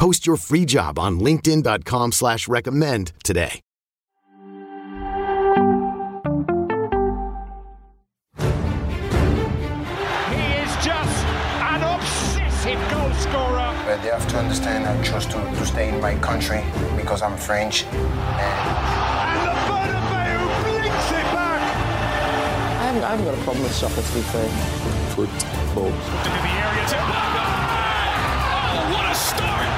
Post your free job on linkedin.com slash recommend today. He is just an obsessive goal scorer. But they have to understand I chose to, to stay in my country because I'm French. And And the Bernabeu blinks it back. I haven't, I haven't got a problem with soccer, to be fair. football. Start!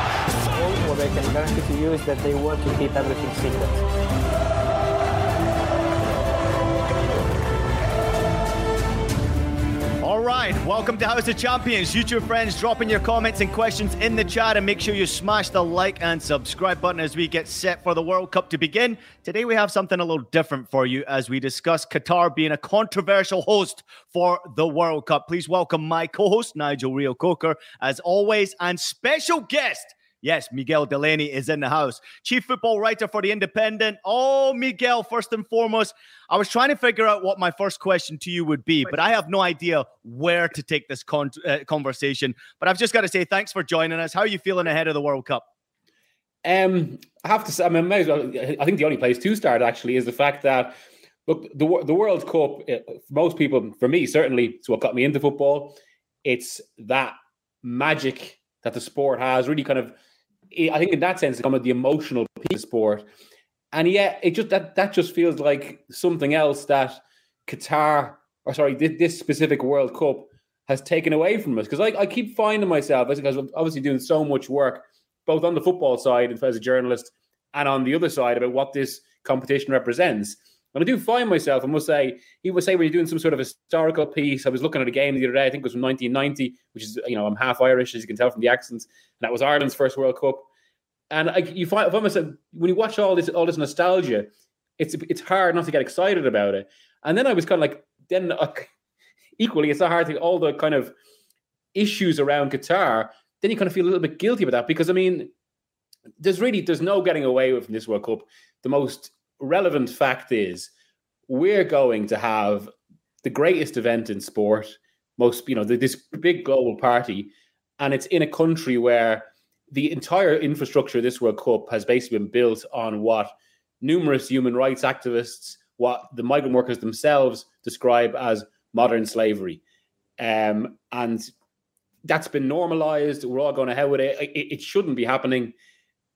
What I can guarantee to you is that they want to keep everything secret. Right, welcome to House of Champions. YouTube friends, dropping your comments and questions in the chat and make sure you smash the like and subscribe button as we get set for the World Cup to begin. Today we have something a little different for you as we discuss Qatar being a controversial host for the World Cup. Please welcome my co-host Nigel Reo-Coker as always and special guest Yes, Miguel Delaney is in the house. Chief football writer for The Independent. Oh, Miguel, first and foremost, I was trying to figure out what my first question to you would be, but I have no idea where to take this con- uh, conversation. But I've just got to say thanks for joining us. How are you feeling ahead of the World Cup? Um, I have to say, I mean, as well, I think the only place to start actually is the fact that look, the the World Cup, uh, for most people, for me certainly, it's what got me into football. It's that magic that the sport has, really kind of. I think in that sense, it's kind of the emotional piece of sport, and yet it just that that just feels like something else that Qatar, or sorry, this, specific World Cup has taken away from us. Because I, I keep finding myself, because I'm obviously doing so much work, both on the football side as a journalist and on the other side about what this competition represents. And I do find myself, I must say, he would say when you're doing some sort of historical piece. I was looking at a game the other day, I think it was from 1990, which is, you know, I'm half Irish, as you can tell from the accents. And that was Ireland's first World Cup. And I, you find, I myself, when you watch all this, all this nostalgia, it's it's hard not to get excited about it. And then I was kind of like, then uh, equally, it's not hard to all the kind of issues around Qatar. Then you kind of feel a little bit guilty about that because I mean, there's really there's no getting away with this World Cup. The most relevant fact is we're going to have the greatest event in sport, most you know this big global party, and it's in a country where the entire infrastructure of this World Cup has basically been built on what numerous human rights activists, what the migrant workers themselves describe as modern slavery, um, and that's been normalized. We're all going ahead with it. It, it shouldn't be happening,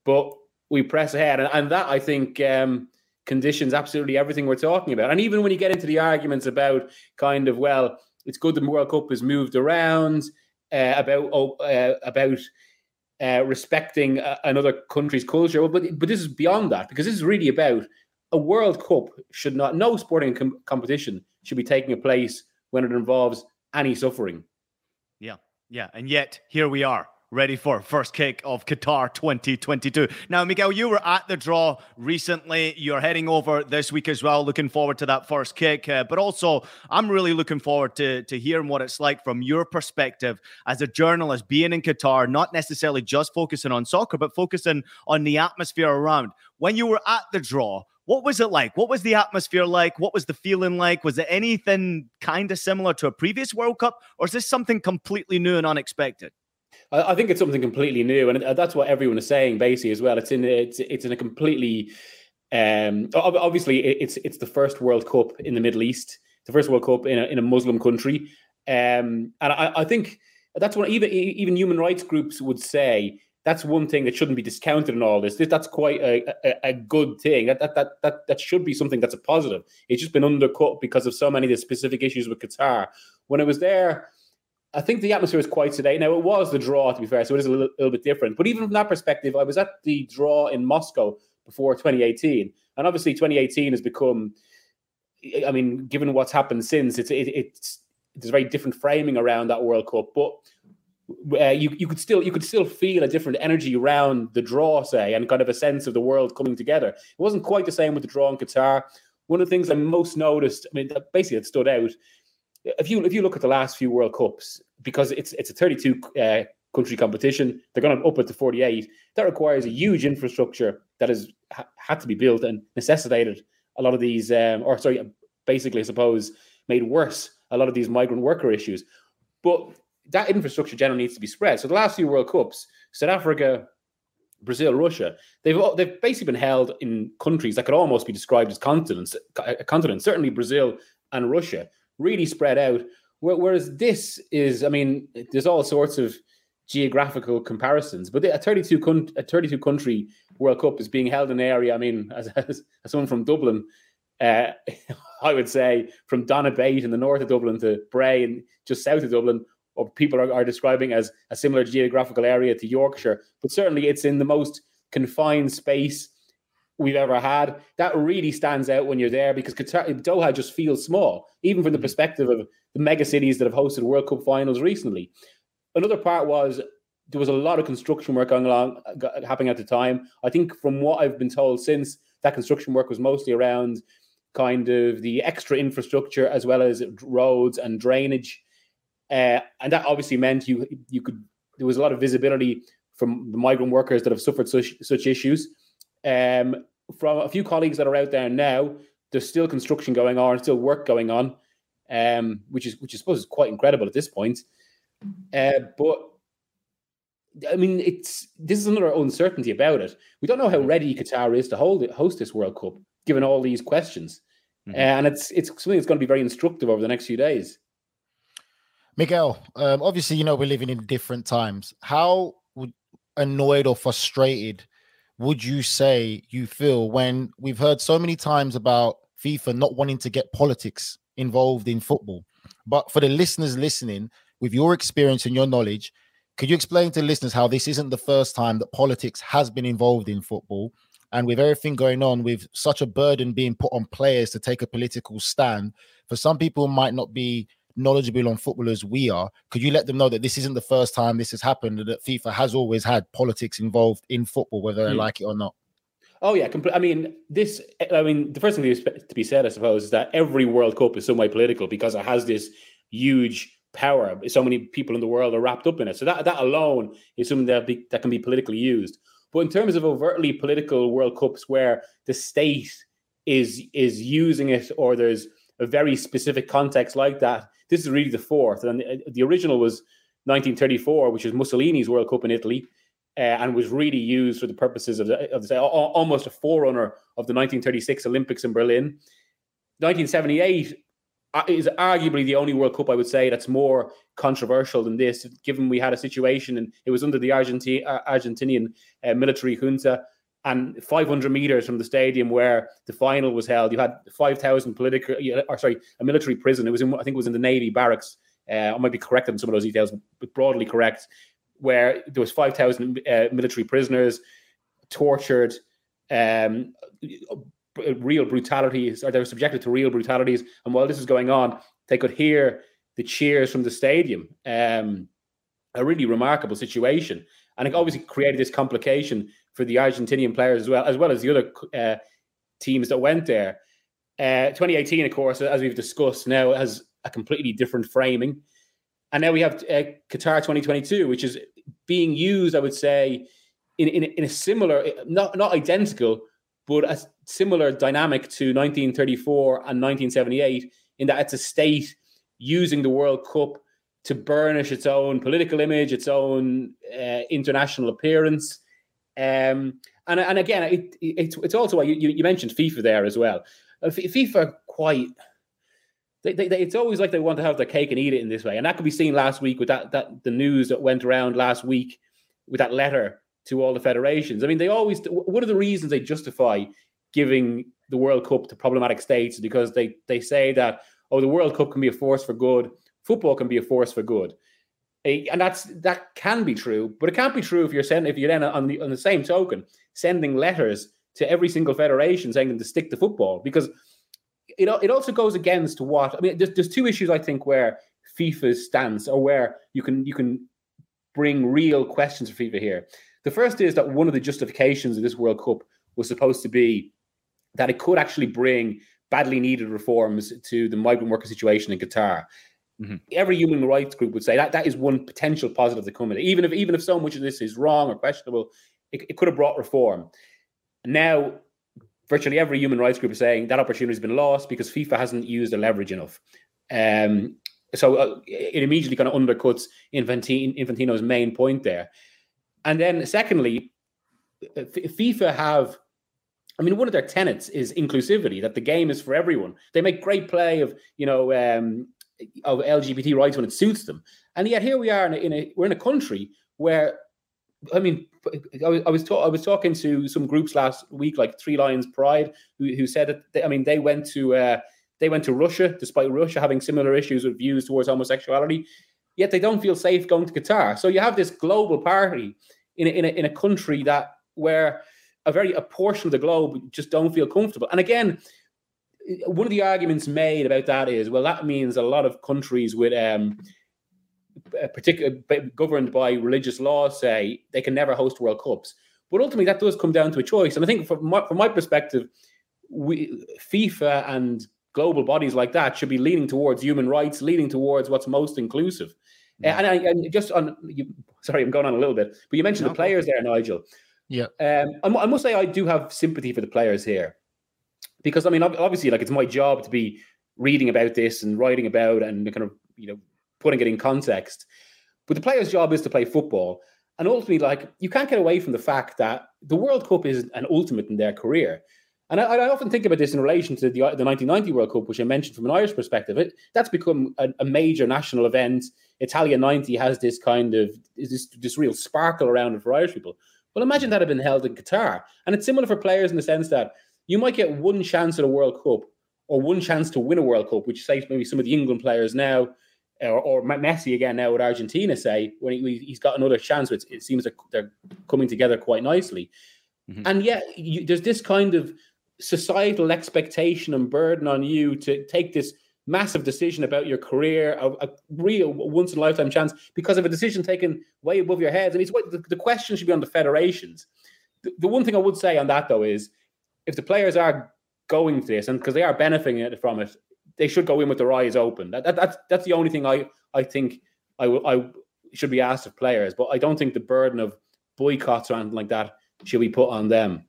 but we press ahead, and, and that I think. Um, conditions absolutely everything we're talking about. And even when you get into the arguments about kind of, well, it's good the World Cup has moved around, uh, about oh, uh, about uh, respecting uh, another country's culture. But but this is beyond that because this is really about a World Cup should not no sporting com- competition should be taking a place when it involves any suffering. Yeah, yeah, and yet here we are ready for first kick of Qatar 2022. Now, Miguel, you were at the draw recently. You're heading over this week as well. Looking forward to that first kick. Uh, but also, I'm really looking forward to, to hearing what it's like from your perspective as a journalist being in Qatar, not necessarily just focusing on soccer, but focusing on the atmosphere around. When you were at the draw, what was it like? What was the atmosphere like? What was the feeling like? Was it anything kind of similar to a previous World Cup, or is this something completely new and unexpected? I think it's something completely new, and that's what everyone is saying basically as well. It's in it's it's in a completely um obviously it's it's the first World Cup in the Middle East, the first World Cup in a in a Muslim country, um and I, I think that's what even even human rights groups would say that's one thing that shouldn't be discounted in all this. That's quite a, a, a, good thing. That, that that that that should be something that's a positive. It's just been undercut because of so many of the specific issues with Qatar. When it was there, I think the atmosphere was quite sedate. Now it was the draw, to be fair, so it is a little, little bit different. But even from that perspective, I was at the draw in Moscow before 2018, and obviously 2018 has become. I mean, given what's happened since, it's it, it's there's a very different framing around that World Cup, but uh, you you could still you could still feel a different energy around the draw, say, and kind of a sense of the world coming together. It wasn't quite the same with the draw in Qatar. One of the things I most noticed, I mean, basically it stood out. If you if you look at the last few World Cups, because it's it's a 32 uh, country competition, they're going to up it to 48. That requires a huge infrastructure that has ha- had to be built and necessitated a lot of these, um, or sorry, basically, I suppose, made worse a lot of these migrant worker issues. But that infrastructure generally needs to be spread. So the last few World Cups, South Africa, Brazil, Russia, they've they've basically been held in countries that could almost be described as continents. A continent, certainly Brazil and Russia, really spread out. Whereas this is, I mean, there's all sorts of geographical comparisons, but a 32 a 32 country World Cup is being held in an area. I mean, as, as, as someone from Dublin, uh, I would say from Donabate in the north of Dublin to Bray and just south of Dublin, or people are, are describing as a similar geographical area to Yorkshire, but certainly it's in the most confined space we've ever had. That really stands out when you're there because Qatar, Doha just feels small, even from the mm. perspective of the mega cities that have hosted World Cup finals recently. Another part was there was a lot of construction work going along happening at the time. I think from what I've been told since that construction work was mostly around kind of the extra infrastructure as well as roads and drainage uh, and that obviously meant you you could there was a lot of visibility from the migrant workers that have suffered such such issues. Um, from a few colleagues that are out there now, there's still construction going on, still work going on, um, which is which I suppose is quite incredible at this point. Uh, but I mean, it's this is another uncertainty about it. We don't know how ready Qatar is to hold it, host this World Cup, given all these questions, mm-hmm. uh, and it's it's something that's going to be very instructive over the next few days. Miguel, um, obviously, you know, we're living in different times. How annoyed or frustrated would you say you feel when we've heard so many times about FIFA not wanting to get politics involved in football? But for the listeners listening, with your experience and your knowledge, could you explain to listeners how this isn't the first time that politics has been involved in football? And with everything going on, with such a burden being put on players to take a political stand, for some people might not be knowledgeable on football as we are, could you let them know that this isn't the first time this has happened and that FIFA has always had politics involved in football, whether they mm. like it or not? Oh yeah, compl- I mean this. I mean the first thing to be said, I suppose, is that every World Cup is some way political because it has this huge power. So many people in the world are wrapped up in it. So that that alone is something that be, that can be politically used. But in terms of overtly political World Cups where the state is is using it, or there's a very specific context like that, this is really the fourth. And the, the original was 1934, which was Mussolini's World Cup in Italy, uh, and was really used for the purposes of, the, of the, almost a forerunner of the 1936 Olympics in Berlin. 1978 uh, is arguably the only World Cup I would say that's more controversial than this, given we had a situation and it was under the Argenti- uh, Argentinian uh, military junta and 500 meters from the stadium where the final was held, you had 5,000 political, or sorry, a military prison. It was in, I think it was in the Navy barracks. Uh, I might be corrected on some of those details, but broadly correct, where there was 5,000 uh, military prisoners tortured, um, real brutalities, or they were subjected to real brutalities. And while this was going on, they could hear the cheers from the stadium. Um, a really remarkable situation. And it obviously created this complication for the Argentinian players as well, as well as the other uh, teams that went there. Uh, 2018, of course, as we've discussed, now has a completely different framing. And now we have uh, Qatar 2022, which is being used, I would say, in, in, in a similar, not, not identical, but a similar dynamic to 1934 and 1978, in that it's a state using the World Cup to burnish its own political image, its own uh, international appearance. Um, and and again, it, it, it's also you, you mentioned FIFA there as well. Uh, FIFA quite. They, they, they, it's always like they want to have their cake and eat it in this way, and that could be seen last week with that that the news that went around last week with that letter to all the federations. I mean, they always one of the reasons they justify giving the World Cup to problematic states because they they say that oh the World Cup can be a force for good, football can be a force for good, and that's that can be true, but it can't be true if you're sending if you're then on the on the same token sending letters to every single federation saying them to stick to football because it it also goes against what I mean. There's, there's two issues I think where FIFA's stance or where you can you can bring real questions for FIFA here. The first is that one of the justifications of this World Cup was supposed to be that it could actually bring badly needed reforms to the migrant worker situation in Qatar. Mm-hmm. Every human rights group would say that that is one potential positive to come in. Even if even if so much of this is wrong or questionable, it, it could have brought reform. Now, virtually every human rights group is saying that opportunity has been lost because FIFA hasn't used the leverage enough. Um, so uh, it immediately kind of undercuts Infantino's main point there. And then, secondly, FIFA have I mean, one of their tenets is inclusivity, that the game is for everyone. They make great play of, you know, um, of LGBT rights when it suits them. And yet here we are in a, in a we're in a country where, I mean, I was I was, ta- I was talking to some groups last week, like Three Lions Pride, who, who said that they, I mean they went to uh, they went to Russia, despite Russia having similar issues with views towards homosexuality, yet they don't feel safe going to Qatar. So you have this global party in a, in a, in a country that where a very a portion of the globe just don't feel comfortable. And again, one of the arguments made about that is, well, that means a lot of countries with um, particular governed by religious law say they can never host World Cups. But ultimately, that does come down to a choice. And I think, from my, from my perspective, we, FIFA and global bodies like that should be leaning towards human rights, leaning towards what's most inclusive. Yeah. And, I, and just on, you, sorry, I'm going on a little bit, but you mentioned no. the players there, Nigel. Yeah. Um, I, I must say I do have sympathy for the players here because I mean, obviously, like it's my job to be reading about this and writing about and kind of you know putting it in context. But the player's job is to play football, and ultimately, like you can't get away from the fact that the World Cup is an ultimate in their career. And I, I often think about this in relation to the, the 1990 World Cup, which I mentioned from an Irish perspective. It that's become a, a major national event. Italia 90 has this kind of this, this real sparkle around it for Irish people. Well, imagine that had been held in Qatar. And it's similar for players in the sense that you might get one chance at a World Cup or one chance to win a World Cup, which say maybe some of the England players now, or, or Messi again now with Argentina say when he, has got another chance. It, it seems like they're coming together quite nicely. Mm-hmm. And yet you, there's this kind of societal expectation and burden on you to take this massive decision about your career, a, a real once in a lifetime chance, because of a decision taken way above your heads. And it's what the, the question should be on the federations. The, the, one thing I would say on that though is if the players are going to this and because they are benefiting from it, they should go in with their eyes open. That, that, that's that's the only thing I I think I I should be asked of players, but I don't think the burden of boycotts or anything like that should be put on them.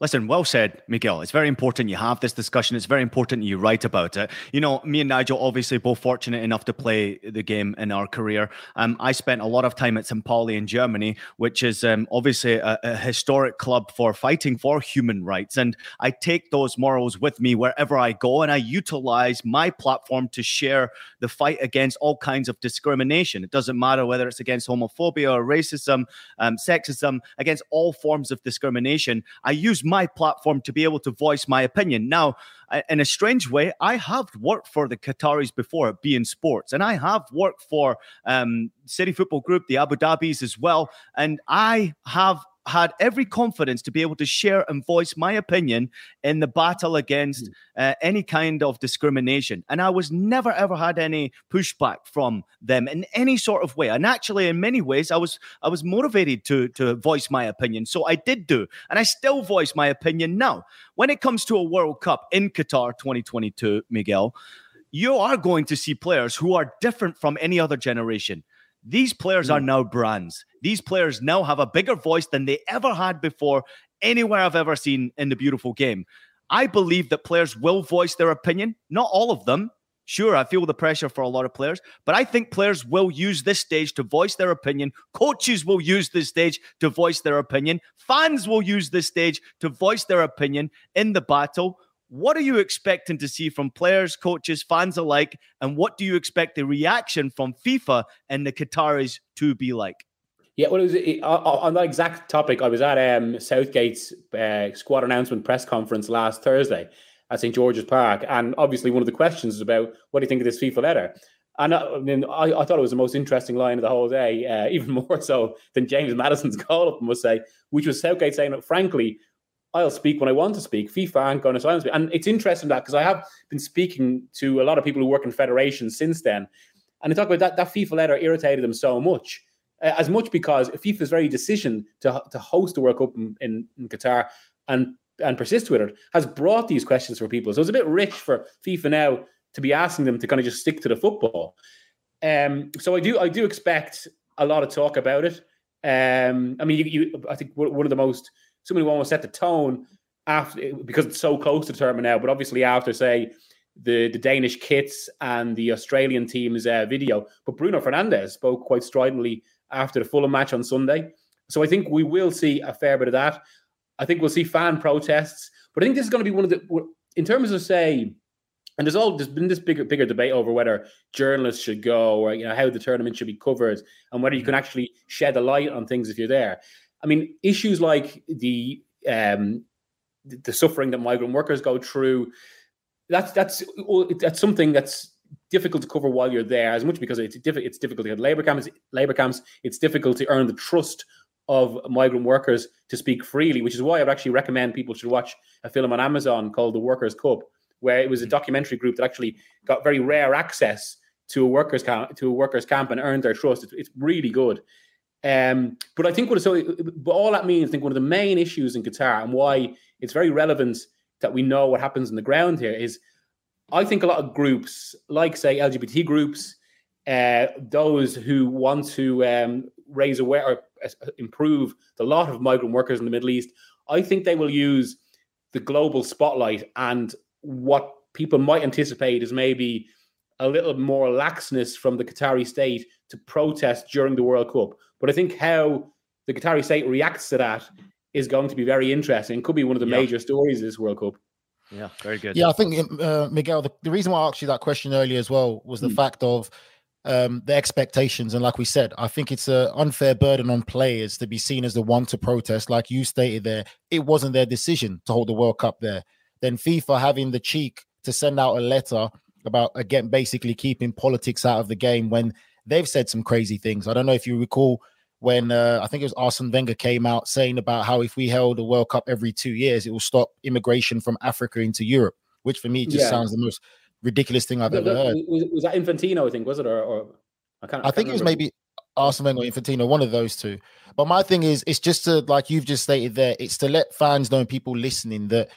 Listen, well said, Miguel. It's very important you have this discussion. It's very important you write about it. You know, me and Nigel obviously both fortunate enough to play the game in our career. Um, I spent a lot of time at St. Pauli in Germany, which is um, obviously a, a historic club for fighting for human rights. And I take those morals with me wherever I go, and I utilize my platform to share the fight against all kinds of discrimination. It doesn't matter whether it's against homophobia or racism, um, sexism, against all forms of discrimination. I use my platform to be able to voice my opinion. Now, in a strange way, I have worked for the Qataris before, beIN Sports, and I have worked for um, City Football Group, the Abu Dhabis as well, and I have had every confidence to be able to share and voice my opinion in the battle against mm. uh, any kind of discrimination. And I was never ever had any pushback from them in any sort of way. And actually, in many ways, I was I was motivated to to voice my opinion. So I did do, and I still voice my opinion now. When it comes to a World Cup in Qatar 2022, Miguel, you are going to see players who are different from any other generation. These players are mm. now brands. These players now have a bigger voice than they ever had before anywhere I've ever seen in the beautiful game. I believe that players will voice their opinion, not all of them. Sure, I feel the pressure for a lot of players, but I think players will use this stage to voice their opinion. Coaches will use this stage to voice their opinion. Fans will use this stage to voice their opinion in the battle. What are you expecting to see from players, coaches, fans alike? And what do you expect the reaction from FIFA and the Qataris to be like? Yeah, well, it was it, on that exact topic. I was at um, Southgate's uh, squad announcement press conference last Thursday at St George's Park, and obviously one of the questions is about what do you think of this FIFA letter. And uh, I, mean, I, I, thought it was the most interesting line of the whole day, uh, even more so than James Maddison's call up, must say, which was Southgate saying, frankly, I'll speak when I want to speak. FIFA aren't going to silence me. And it's interesting that because I have been speaking to a lot of people who work in federations since then, and they talk about that, that FIFA letter irritated them so much. As much because FIFA's very decision to, to host the World Cup in, in, in Qatar and and persist with it has brought these questions for people. So it's a bit rich for FIFA now to be asking them to kind of just stick to the football. Um, so I do I do expect a lot of talk about it. Um, I mean, you, you, I think one of the most somebody who almost set the tone after because it's so close to the tournament now. But obviously, after say the the Danish kits and the Australian team's uh, video, but Bruno Fernandes spoke quite stridently after the Fulham match on Sunday. So I think we will see a fair bit of that. I think we'll see fan protests, but I think this is going to be one of the in terms of say and there's all there's been this bigger bigger debate over whether journalists should go or you know how the tournament should be covered and whether you can actually shed a light on things if you're there. I mean, issues like the um, the suffering that migrant workers go through. That's that's that's something that's difficult to cover while you're there, as much because it's difficult. It's difficult to get labor camps. Labor camps. It's difficult to earn the trust of migrant workers to speak freely, which is why I'd actually recommend people should watch a film on Amazon called The Workers' Cup, where it was a documentary group that actually got very rare access to a workers camp to a workers camp and earned their trust. It's, it's really good. Um, but I think what so but all that means, I think one of the main issues in Qatar and why it's very relevant that we know what happens on the ground here is I think a lot of groups, like say LGBT groups, uh, those who want to um, raise aware or uh, improve the lot of migrant workers in the Middle East, I think they will use the global spotlight and what people might anticipate is maybe a little more laxness from the Qatari state to protest during the World Cup. But I think how the Qatari state reacts to that is going to be very interesting. Could be one of the yeah. major stories of this World Cup. Yeah, very good. Yeah, I think uh, Miguel. The, the, reason why I asked you that question earlier as well was the mm. fact of um, the expectations, and like we said, I think it's an unfair burden on players to be seen as the one to protest. Like you stated there, it wasn't their decision to hold the World Cup there. Then FIFA having the cheek to send out a letter about again basically keeping politics out of the game when they've said some crazy things. I don't know if you recall when uh, I think it was Arsene Wenger came out saying about how if we held a World Cup every two years, it will stop immigration from Africa into Europe, which for me just yeah. sounds the most ridiculous thing I've ever heard. Was, was, that Infantino? I think was it or, or I can't. I, I think it was maybe Arsene Wenger or Infantino, one of those two. But my thing is, it's just to like you've just stated there, it's to let fans know and people listening that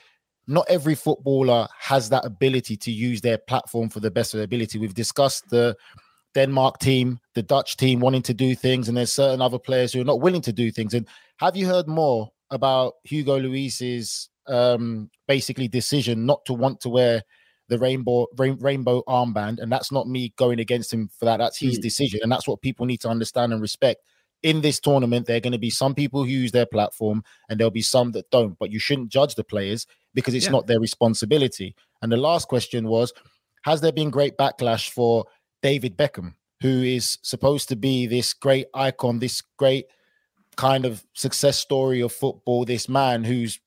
not every footballer has that ability to use their platform for the best of their ability. We've discussed the Denmark team, the Dutch team wanting to do things, and there's certain other players who are not willing to do things. And have you heard more about Hugo Lloris's um, basically decision not to want to wear the rainbow rain, rainbow armband? And that's not me going against him for that. That's his mm. decision, and that's what people need to understand and respect. In this tournament, there are going to be some people who use their platform, and there'll be some that don't. But you shouldn't judge the players because it's yeah. not their responsibility. And the last question was, has there been great backlash for David Beckham, who is supposed to be this great icon, this great kind of success story of football, this man who's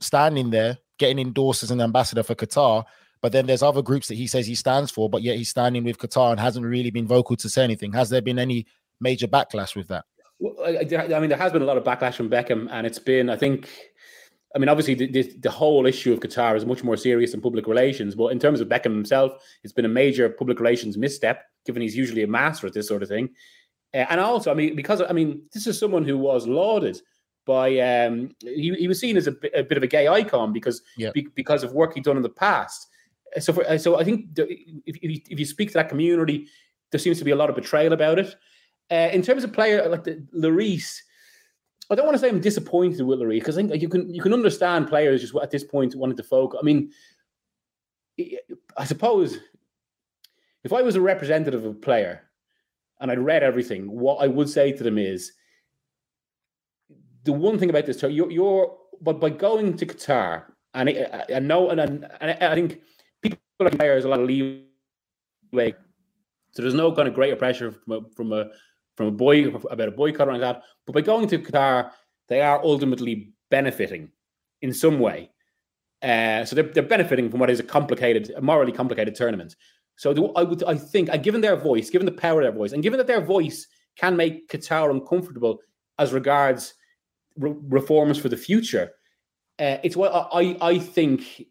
standing there getting endorsed as an ambassador for Qatar. But then there's other groups that he says he stands for, but yet he's standing with Qatar and hasn't really been vocal to say anything. Has there been any major backlash with that? Well, I, I mean, there has been a lot of backlash from Beckham, and it's been, I think, I mean, obviously, the, the, the, whole issue of Qatar is much more serious than public relations. But in terms of Beckham himself, it's been a major public relations misstep, given he's usually a master at this sort of thing. Uh, and also, I mean, because I mean, this is someone who was lauded by um, he, he was seen as a, a bit of a gay icon because be, because of work he'd done in the past. So, for, so I think the, if, if you, if you speak to that community, there seems to be a lot of betrayal about it. Uh, in terms of player like the Lloris, I don't want to say I'm disappointed with Lloris because I think you can you can understand players just at this point wanted to focus. I mean, I suppose if I was a representative of a player and I'd read everything, what I would say to them is the one thing about this, you're, you're but by going to Qatar and I, I know and, and, and I think people like players a lot of leeway, so there's no kind of greater pressure from a, from a from a boy about a boycott or like that. But by going to Qatar, they are ultimately benefiting in some way. Uh, so they're, they're benefiting from what is a complicated, a morally complicated tournament. So do, I would, I think, and given their voice, given the power of their voice, and given that their voice can make Qatar uncomfortable as regards re- reforms for the future, uh, it's what I, I think.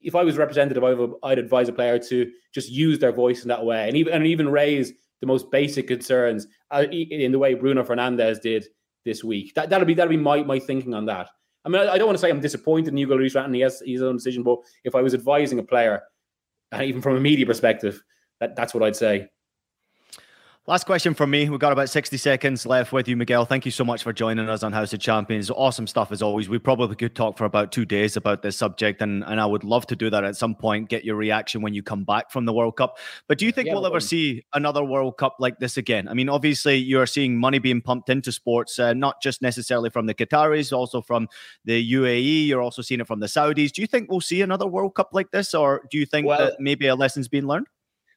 If I was representative, I would, I'd advise a player to just use their voice in that way, and even and even raise the most basic concerns Uh, in the way Bruno Fernandes did this week. That that'll be that'll be my my thinking on that. I mean, I don't want to say I'm disappointed in Hugo Lloris and he has his own decision, but if I was advising a player, and even from a media perspective, that, that's what I'd say. Last question from me. We've got about 60 seconds left with you, Miguel. Thank you so much for joining us on House of Champions. Awesome stuff as always. We probably could talk for about two days about this subject, and, and I would love to do that at some point, get your reaction when you come back from the World Cup. But do you think yeah, we'll ever see another World Cup like this again? I mean, obviously, you're seeing money being pumped into sports, uh, not just necessarily from the Qataris, also from the UAE. You're also seeing it from the Saudis. Do you think we'll see another World Cup like this, or do you think well, that maybe a lesson's been learned?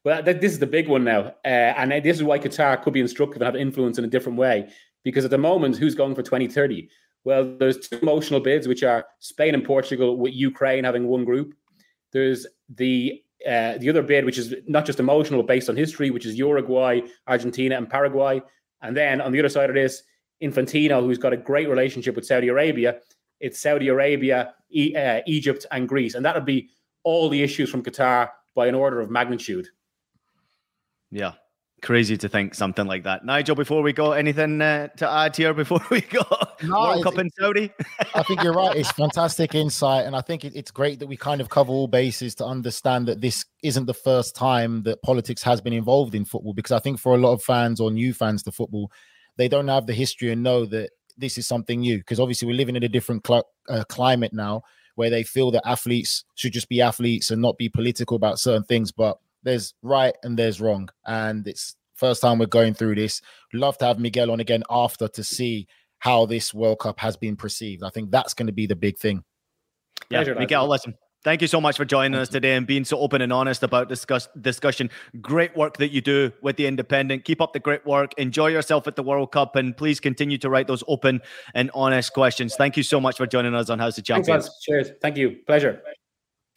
Well, this is the big one now, uh, and this is why Qatar could be instructive and have influence in a different way. Because at the moment, who's going for 2030? Well, there's two emotional bids, which are Spain and Portugal, with Ukraine having one group. There's the uh, the other bid, which is not just emotional, based on history, which is Uruguay, Argentina, and Paraguay. And then on the other side of this, Infantino, who's got a great relationship with Saudi Arabia. It's Saudi Arabia, e- uh, Egypt, and Greece, and that would be all the issues from Qatar by an order of magnitude. Yeah. Crazy to think something like that. Nigel, before we go, anything uh, to add here before we go? No, World Cup in Saudi? I think you're right. It's fantastic insight. And I think it, it's great that we kind of cover all bases to understand that this isn't the first time that politics has been involved in football. Because I think for a lot of fans or new fans to football, they don't have the history and know that this is something new. Because obviously, we're living in a different cl- uh, climate now where they feel that athletes should just be athletes and not be political about certain things. But there's right and there's wrong, and it's first time we're going through this. Love to have Miguel on again after to see how this World Cup has been perceived. I think that's going to be the big thing. Yeah, Pleasure, Miguel, listen. Thank you so much for joining us today and being so open and honest about discuss discussion. Great work that you do with the Independent. Keep up the great work. Enjoy yourself at the World Cup, and please continue to write those open and honest questions. Thank you so much for joining us on House of Champions. Thanks, Cheers. Thank you. Pleasure.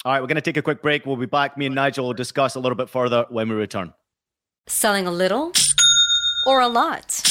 All right, we're going to take a quick break. We'll be back. Me and Nigel will discuss a little bit further when we return. Selling a little or a lot?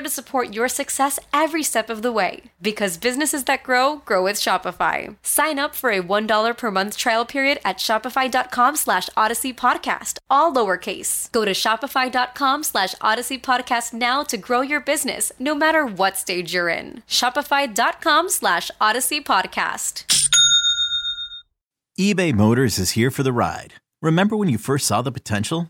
to support your success every step of the way. Because businesses that grow, grow with Shopify. Sign up for a $1 per month trial period at at shopify.com slash odyssey podcast, all lowercase. Go to shopify.com slash odyssey podcast now to grow your business no matter what stage you're in. Shopify.com slash odyssey podcast. eBay Motors is here for the ride. Remember when you first saw the potential?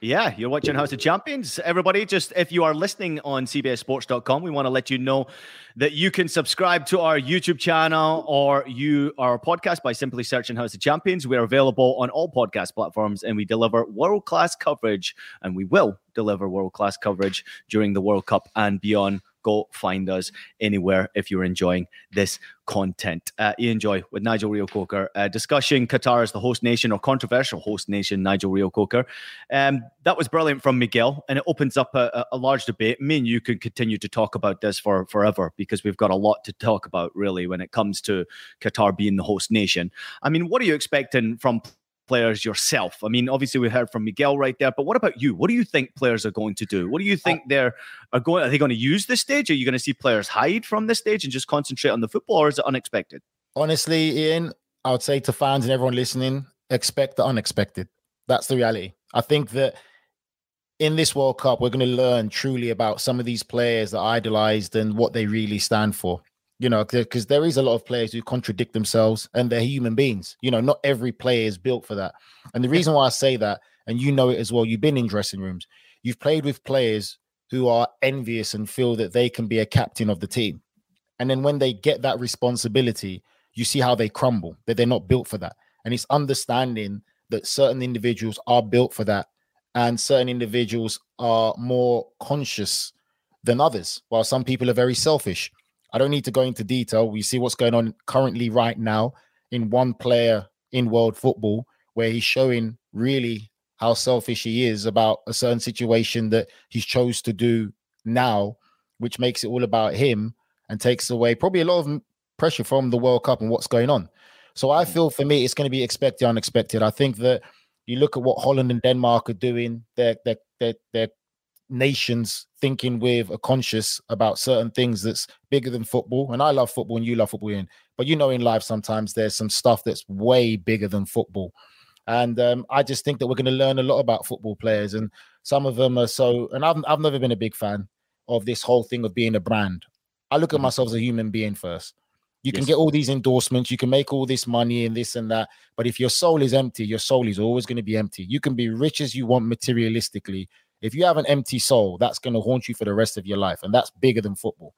Yeah, you're watching House of Champions. Everybody, just if you are listening on CBSSports.com, we want to let you know that you can subscribe to our YouTube channel or you our podcast by simply searching House of Champions. We're available on all podcast platforms and we deliver world class coverage, and we will deliver world class coverage during the World Cup and beyond go find us anywhere if you're enjoying this content. Uh, Ian Joy with Nigel Reo-Coker uh, discussing Qatar as the host nation or controversial host nation, Nigel Reo-Coker. Um, that was brilliant from Miguel, and it opens up a, a, large debate. Me and you can continue to talk about this for forever because we've got a lot to talk about, really, when it comes to Qatar being the host nation. I mean, what are you expecting from players yourself? I mean, obviously we heard from Miguel right there, but what about you? What do you think players are going to do? What do you think they're are going? Are they going to use this stage? Are you going to see players hide from this stage and just concentrate on the football, or is it unexpected? Honestly, Ian, I would say to fans and everyone listening, expect the unexpected. That's the reality. I think that in this World Cup, we're going to learn truly about some of these players that idolized and what they really stand for you know, because there is a lot of players who contradict themselves and they're human beings. You know, not every player is built for that. And the reason why I say that, and you know it as well, you've been in dressing rooms, you've played with players who are envious and feel that they can be a captain of the team. And then when they get that responsibility, you see how they crumble, that they're not built for that. And it's understanding that certain individuals are built for that and certain individuals are more conscious than others, while some people are very selfish. I don't need to go into detail. We see what's going on currently right now in one player in world football where he's showing really how selfish he is about a certain situation that he's chose to do now, which makes it all about him and takes away probably a lot of pressure from the World Cup and what's going on. So I mm. feel for me, it's going to be expected, unexpected. I think that you look at what Holland and Denmark are doing; they're they're they're, they're nations thinking with a conscious about certain things that's bigger than football. And I love football and you love football, in, but you know, in life sometimes there's some stuff that's way bigger than football. And um, I just think that we're going to learn a lot about football players, and some of them are so. And I've I've never been a big fan of this whole thing of being a brand. I look at mm-hmm. myself as a human being first. You yes. can get all these endorsements, you can make all this money and this and that, but if your soul is empty, your soul is always going to be empty. You can be rich as you want materialistically, if you have an empty soul, that's going to haunt you for the rest of your life, and that's bigger than football.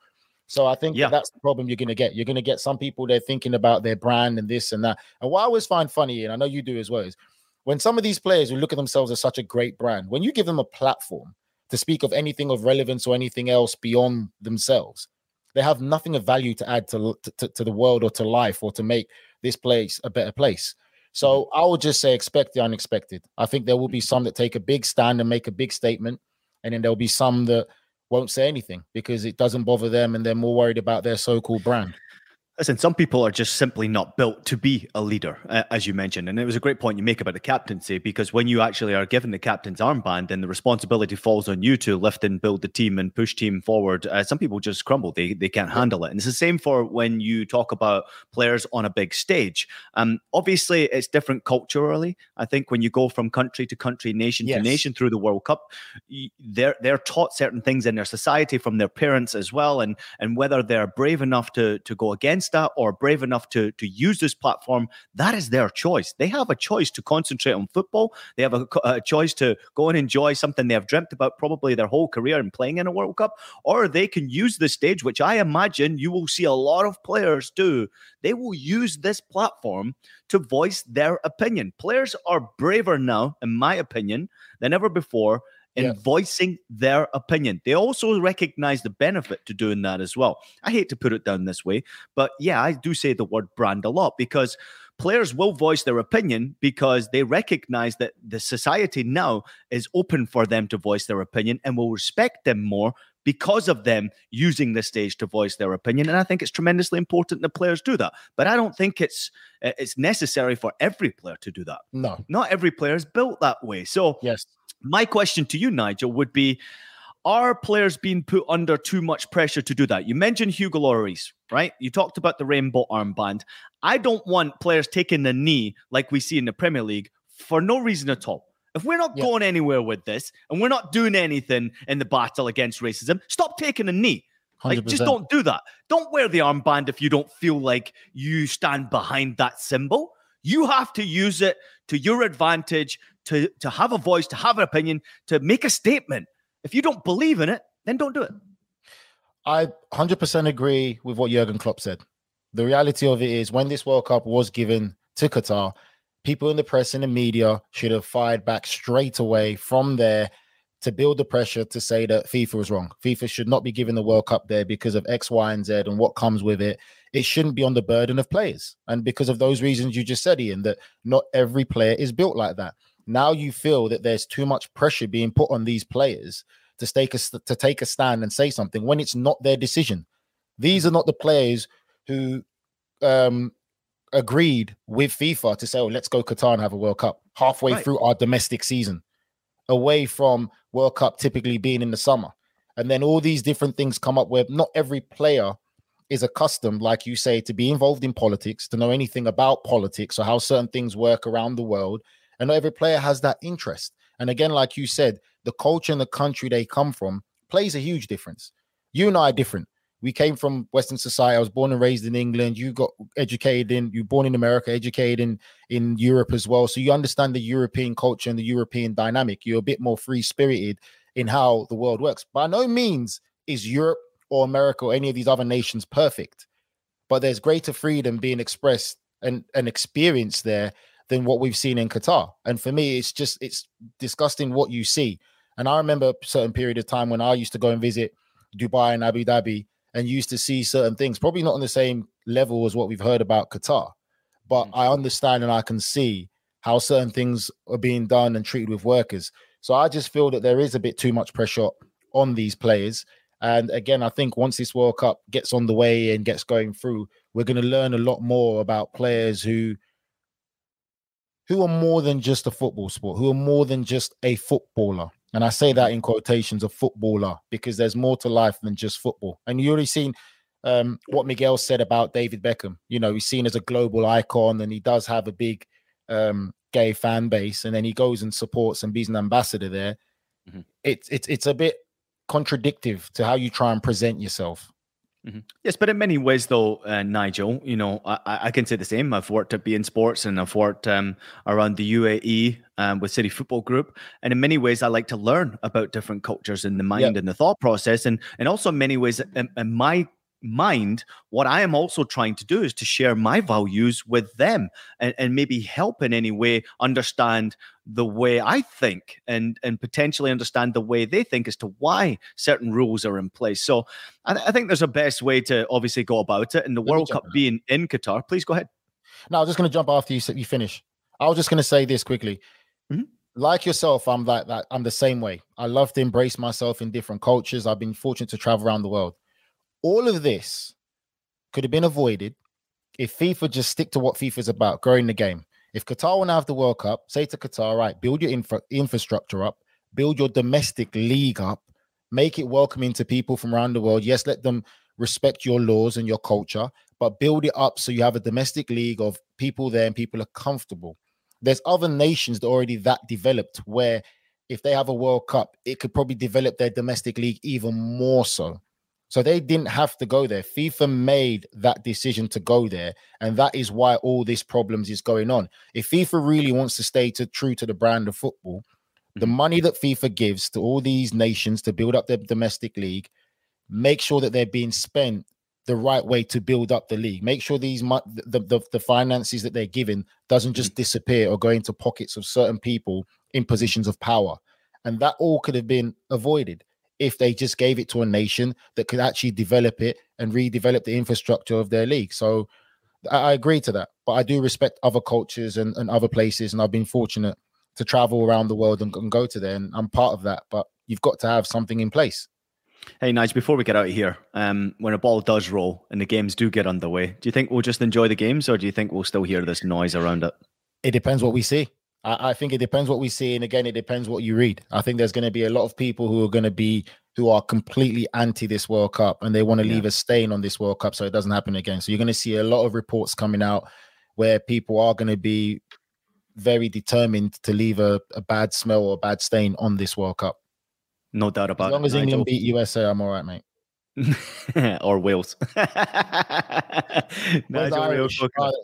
So I think yeah. that that's the problem you're going to get. You're going to get some people they're thinking about their brand and this and that. And what I always find funny, and I know you do as well, is when some of these players who look at themselves as such a great brand, when you give them a platform to speak of anything of relevance or anything else beyond themselves, they have nothing of value to add to, to, to the world or to life or to make this place a better place. So mm-hmm. I would just say expect the unexpected. I think there will be some that take a big stand and make a big statement, and then there'll be some that won't say anything because it doesn't bother them and they're more worried about their so-called brand. Listen, some people are just simply not built to be a leader, uh, as you mentioned. And it was a great point you make about the captaincy, because when you actually are given the captain's armband and the responsibility falls on you to lift and build the team and push team forward, uh, some people just crumble. They, they can't handle it. And it's the same for when you talk about players on a big stage. Um, obviously, it's different culturally. I think when you go from country to country, nation yes. to nation through the World Cup, they're, they're taught certain things in their society from their parents as well. And, and whether they're brave enough to, to go against or brave enough to, to use this platform, that is their choice. They have a choice to concentrate on football. They have a, a choice to go and enjoy something they have dreamt about probably their whole career in playing in a World Cup, or they can use the stage, which I imagine you will see a lot of players do. They will use this platform to voice their opinion. Players are braver now, in my opinion, than ever before in yeah. voicing their opinion. They also recognize the benefit to doing that as well. I hate to put it down this way, but yeah, I do say the word brand a lot because players will voice their opinion because they recognize that the society now is open for them to voice their opinion and will respect them more because of them using the stage to voice their opinion and i think it's tremendously important that players do that but i don't think it's it's necessary for every player to do that no not every player is built that way so yes my question to you, Nigel, would be are players being put under too much pressure to do that? You mentioned Hugo Lloris, right? You talked about the rainbow armband. I don't want players taking the knee like we see in the Premier League for no reason at all. If we're not yeah. going anywhere with this and we're not doing anything in the battle against racism, stop taking a knee. Like, just don't do that. Don't wear the armband if you don't feel like you stand behind that symbol. You have to use it to your advantage, to, to have a voice, to have an opinion, to make a statement. If you don't believe in it, then don't do it. I 100% agree with what Jurgen Klopp said. The reality of it is, when this World Cup was given to Qatar, people in the press and the media should have fired back straight away from there to build the pressure to say that FIFA was wrong. FIFA should not be giving the World Cup there because of X, Y, and Z and what comes with it. It shouldn't be on the burden of players. And because of those reasons you just said, Ian, that not every player is built like that. Now you feel that there's too much pressure being put on these players to take a, to take a stand and say something when it's not their decision. These are not the players who um, agreed with FIFA to say, "Oh, let's go Qatar and have a World Cup halfway right. through our domestic season." Away from World Cup typically being in the summer. And then all these different things come up where not every player is accustomed, like you say, to be involved in politics, to know anything about politics or how certain things work around the world. And not every player has that interest. And again, like you said, the culture and the country they come from plays a huge difference. You and I are different we came from Western society. I was born and raised in England. You got educated in, you born in America, educated in, in Europe as well. So you understand the European culture and the European dynamic. You're a bit more free spirited in how the world works. By no means is Europe or America or any of these other nations perfect, but there's greater freedom being expressed and, and experienced there than what we've seen in Qatar. And for me, it's just, it's disgusting what you see. And I remember a certain period of time when I used to go and visit Dubai and Abu Dhabi and used to see certain things, probably not on the same level as what we've heard about Qatar. But mm. I understand and I can see how certain things are being done and treated with workers. So I just feel that there is a bit too much pressure on these players. And again, I think once this World Cup gets on the way and gets going through, we're going to learn a lot more about players who who are more than just a football sport, who are more than just a footballer. And I say that in quotations of footballer because there's more to life than just football. And you already seen um, what Miguel said about David Beckham. You know, he's seen as a global icon and he does have a big um, gay fan base. And then he goes and supports and be an ambassador there. Mm-hmm. It's it's it's a bit contradictive to how you try and present yourself. Mm-hmm. Yes, but in many ways, though, uh, Nigel, you know, I, I, can say the same. I've worked at beIN Sports and I've worked um, around the UAE um, with City Football Group, and in many ways, I like to learn about different cultures in the mind yep. and the thought process, and and also in many ways, in, in my mind, what I am also trying to do is to share my values with them and, and maybe help in any way understand the way I think and and potentially understand the way they think as to why certain rules are in place. So I, I think there's a best way to obviously go about it. And the Let World Cup being in Qatar, please go ahead. No, I was just going to jump after you you finish. I was just going to say this quickly. Mm-hmm. Like yourself, I'm like that. I'm the same way. I love to embrace myself in different cultures. I've been fortunate to travel around the world all of this could have been avoided if FIFA just stick to what FIFA is about, growing the game. If Qatar want to have the World Cup, say to Qatar, right, build your infra- infrastructure up, build your domestic league up, make it welcoming to people from around the world. Yes, let them respect your laws and your culture, but build it up so you have a domestic league of people there and people are comfortable. There's other nations that already that developed where if they have a World Cup, it could probably develop their domestic league even more so. So they didn't have to go there. FIFA made that decision to go there, and that is why all these problems is going on. If FIFA really wants to stay to, true to the brand of football, the mm-hmm. money that FIFA gives to all these nations to build up their domestic league, make sure that they're being spent the right way to build up the league. Make sure these the, the, the finances that they're given doesn't just mm-hmm. disappear or go into pockets of certain people in positions of power. And that all could have been avoided if they just gave it to a nation that could actually develop it and redevelop the infrastructure of their league. So I, I agree to that, but I do respect other cultures and, and other places, and I've been fortunate to travel around the world and, and go to there, and I'm part of that. But you've got to have something in place. Hey, Nige, before we get out of here, um, when a ball does roll and the games do get underway, do you think we'll just enjoy the games or do you think we'll still hear this noise around it? It depends what we see. I, I think it depends what we see, and again, it depends what you read. I think there's going to be a lot of people who are going to be who are completely anti this World Cup, and they want to yeah. leave a stain on this World Cup so it doesn't happen again. So you're going to see a lot of reports coming out where people are going to be very determined to leave a, a bad smell or a bad stain on this World Cup. No doubt about it. As long it, as England beat USA, I'm all right, mate. or Wales. Nigel.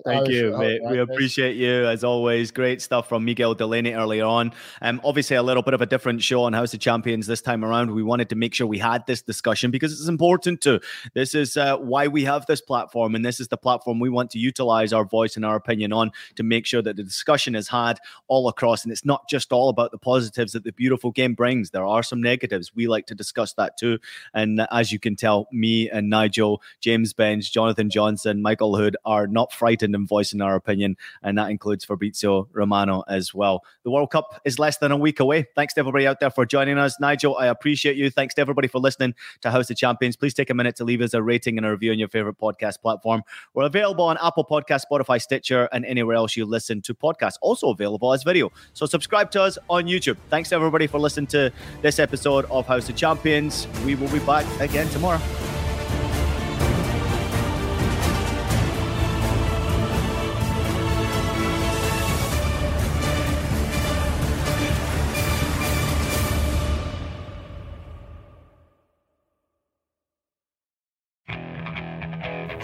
Thank Irish, you, Irish, mate. We Irish. appreciate you as always. Great stuff from Miguel Delaney earlier on. Um, obviously, a little bit of a different show on House of Champions this time around. We wanted to make sure we had this discussion because it's important to. This is uh, why we have this platform, and this is the platform we want to utilize our voice and our opinion on to make sure that the discussion is had all across. And it's not just all about the positives that the beautiful game brings. There are some negatives. We like to discuss that too. And as you can tell, me and Nigel, James Benge, Jonathan Johnson, Michael Hood are not frightened in voicing our opinion, and that includes Fabrizio Romano as well. The World Cup is less than a week away. Thanks to everybody out there for joining us. Nigel, I appreciate you. Thanks to everybody for listening to House of Champions. Please take a minute to leave us a rating and a review on your favorite podcast platform. We're available on Apple Podcast, Spotify, Stitcher, and anywhere else you listen to podcasts. Also available as video. So subscribe to us on YouTube. Thanks to everybody for listening to this episode of House of Champions. We will be back again tomorrow.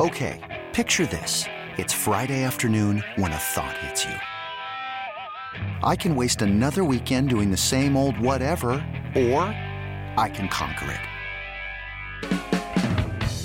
Okay, picture this. It's Friday afternoon when a thought hits you. I can waste another weekend doing the same old whatever, or I can conquer it.